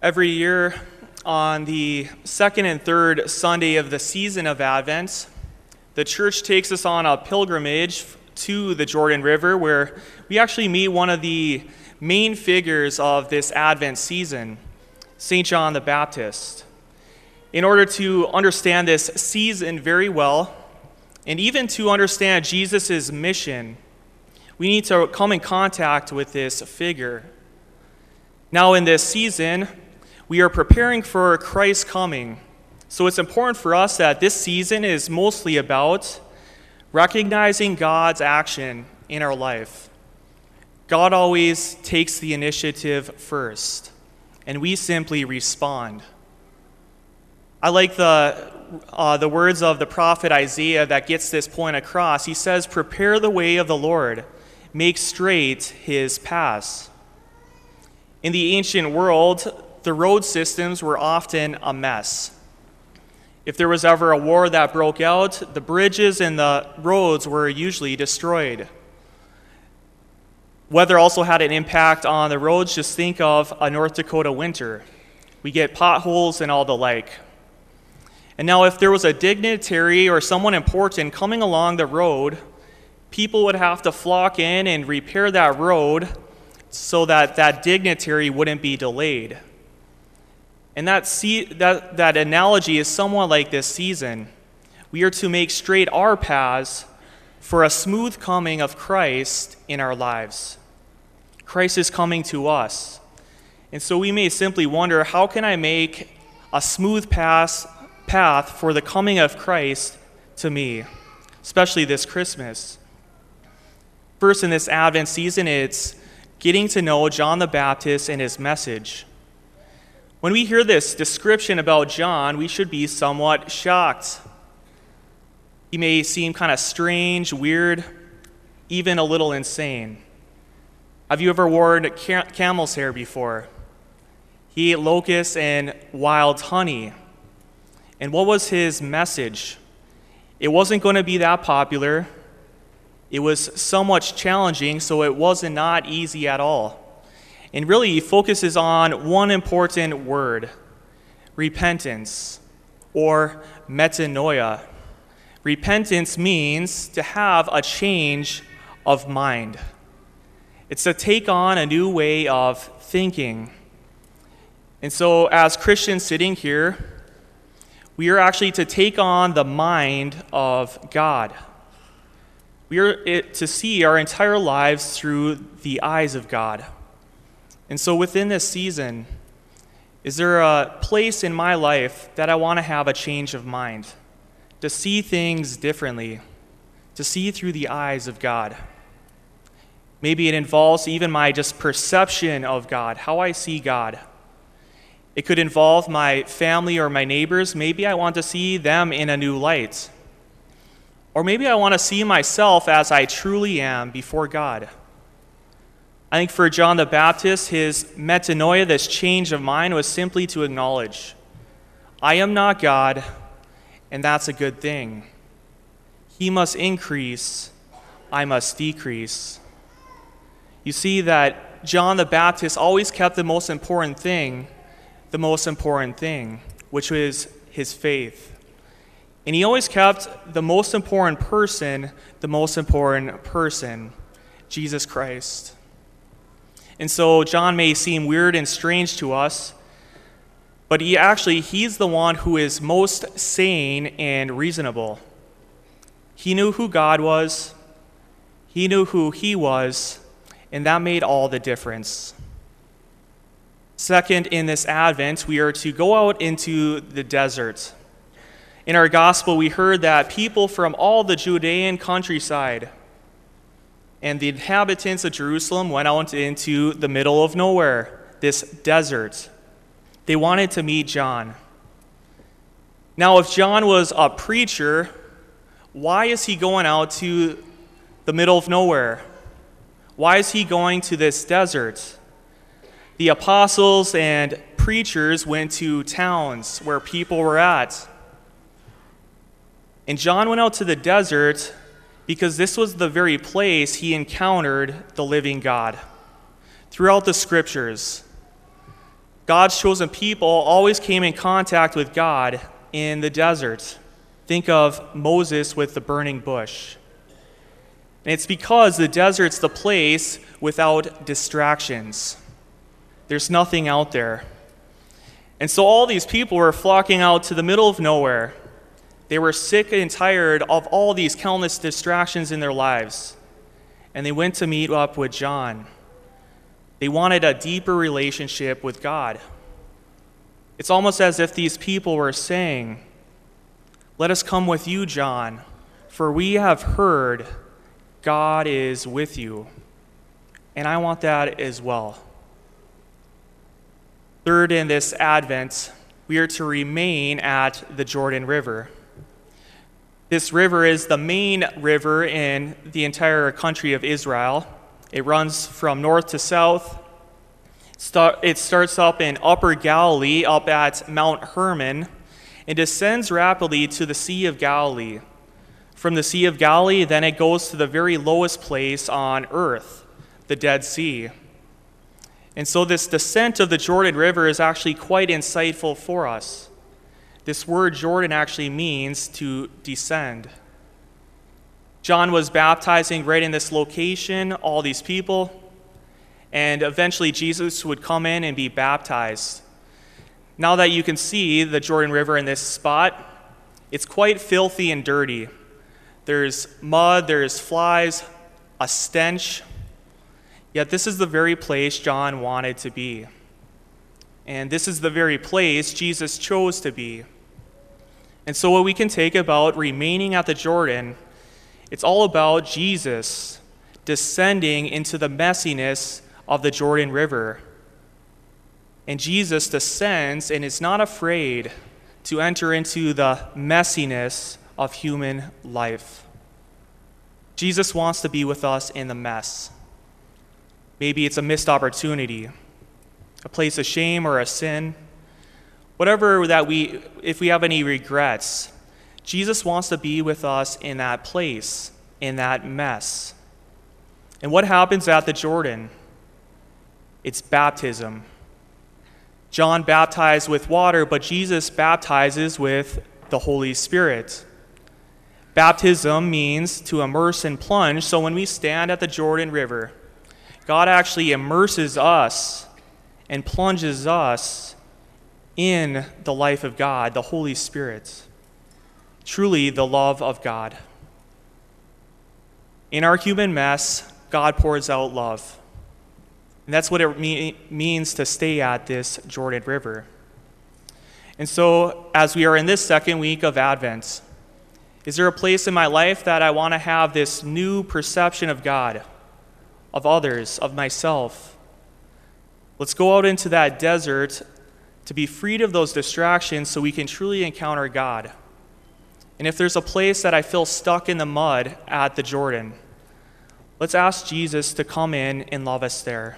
Every year, on the second and third Sunday of the season of Advent, the church takes us on a pilgrimage to the Jordan River where we actually meet one of the main figures of this Advent season, St. John the Baptist. In order to understand this season very well, and even to understand Jesus' mission, we need to come in contact with this figure. Now, in this season, we are preparing for Christ's coming. So it's important for us that this season is mostly about recognizing God's action in our life. God always takes the initiative first, and we simply respond. I like the, uh, the words of the prophet Isaiah that gets this point across. He says, Prepare the way of the Lord, make straight his paths. In the ancient world, the road systems were often a mess. If there was ever a war that broke out, the bridges and the roads were usually destroyed. Weather also had an impact on the roads. Just think of a North Dakota winter. We get potholes and all the like. And now, if there was a dignitary or someone important coming along the road, people would have to flock in and repair that road so that that dignitary wouldn't be delayed. And that, that, that analogy is somewhat like this season. We are to make straight our paths for a smooth coming of Christ in our lives. Christ is coming to us. And so we may simply wonder how can I make a smooth path, path for the coming of Christ to me, especially this Christmas? First, in this Advent season, it's getting to know John the Baptist and his message. When we hear this description about John, we should be somewhat shocked. He may seem kind of strange, weird, even a little insane. Have you ever worn camel's hair before? He ate locusts and wild honey. And what was his message? It wasn't going to be that popular. It was somewhat challenging, so it wasn't not easy at all. And really, focuses on one important word repentance or metanoia. Repentance means to have a change of mind, it's to take on a new way of thinking. And so, as Christians sitting here, we are actually to take on the mind of God. We are to see our entire lives through the eyes of God. And so within this season, is there a place in my life that I want to have a change of mind? To see things differently, to see through the eyes of God. Maybe it involves even my just perception of God, how I see God. It could involve my family or my neighbors. Maybe I want to see them in a new light. Or maybe I want to see myself as I truly am before God. I think for John the Baptist, his metanoia, this change of mind, was simply to acknowledge I am not God, and that's a good thing. He must increase, I must decrease. You see that John the Baptist always kept the most important thing, the most important thing, which was his faith. And he always kept the most important person, the most important person, Jesus Christ. And so John may seem weird and strange to us, but he actually he's the one who is most sane and reasonable. He knew who God was, he knew who he was, and that made all the difference. Second, in this Advent, we are to go out into the desert. In our gospel, we heard that people from all the Judean countryside and the inhabitants of Jerusalem went out into the middle of nowhere, this desert. They wanted to meet John. Now, if John was a preacher, why is he going out to the middle of nowhere? Why is he going to this desert? The apostles and preachers went to towns where people were at. And John went out to the desert because this was the very place he encountered the living God. Throughout the scriptures, God's chosen people always came in contact with God in the desert. Think of Moses with the burning bush. And it's because the desert's the place without distractions. There's nothing out there. And so all these people were flocking out to the middle of nowhere. They were sick and tired of all these countless distractions in their lives. And they went to meet up with John. They wanted a deeper relationship with God. It's almost as if these people were saying, Let us come with you, John, for we have heard God is with you. And I want that as well. Third, in this Advent, we are to remain at the Jordan River. This river is the main river in the entire country of Israel. It runs from north to south. It starts up in Upper Galilee, up at Mount Hermon, and descends rapidly to the Sea of Galilee. From the Sea of Galilee, then it goes to the very lowest place on earth, the Dead Sea. And so, this descent of the Jordan River is actually quite insightful for us. This word Jordan actually means to descend. John was baptizing right in this location, all these people, and eventually Jesus would come in and be baptized. Now that you can see the Jordan River in this spot, it's quite filthy and dirty. There's mud, there's flies, a stench, Yet this is the very place John wanted to be. And this is the very place Jesus chose to be. And so, what we can take about remaining at the Jordan, it's all about Jesus descending into the messiness of the Jordan River. And Jesus descends and is not afraid to enter into the messiness of human life. Jesus wants to be with us in the mess. Maybe it's a missed opportunity, a place of shame or a sin. Whatever that we, if we have any regrets, Jesus wants to be with us in that place, in that mess. And what happens at the Jordan? It's baptism. John baptized with water, but Jesus baptizes with the Holy Spirit. Baptism means to immerse and plunge, so when we stand at the Jordan River, God actually immerses us and plunges us in the life of God, the Holy Spirit. Truly, the love of God. In our human mess, God pours out love. And that's what it me- means to stay at this Jordan River. And so, as we are in this second week of Advent, is there a place in my life that I want to have this new perception of God? of others, of myself. Let's go out into that desert to be freed of those distractions so we can truly encounter God. And if there's a place that I feel stuck in the mud at the Jordan, let's ask Jesus to come in and love us there.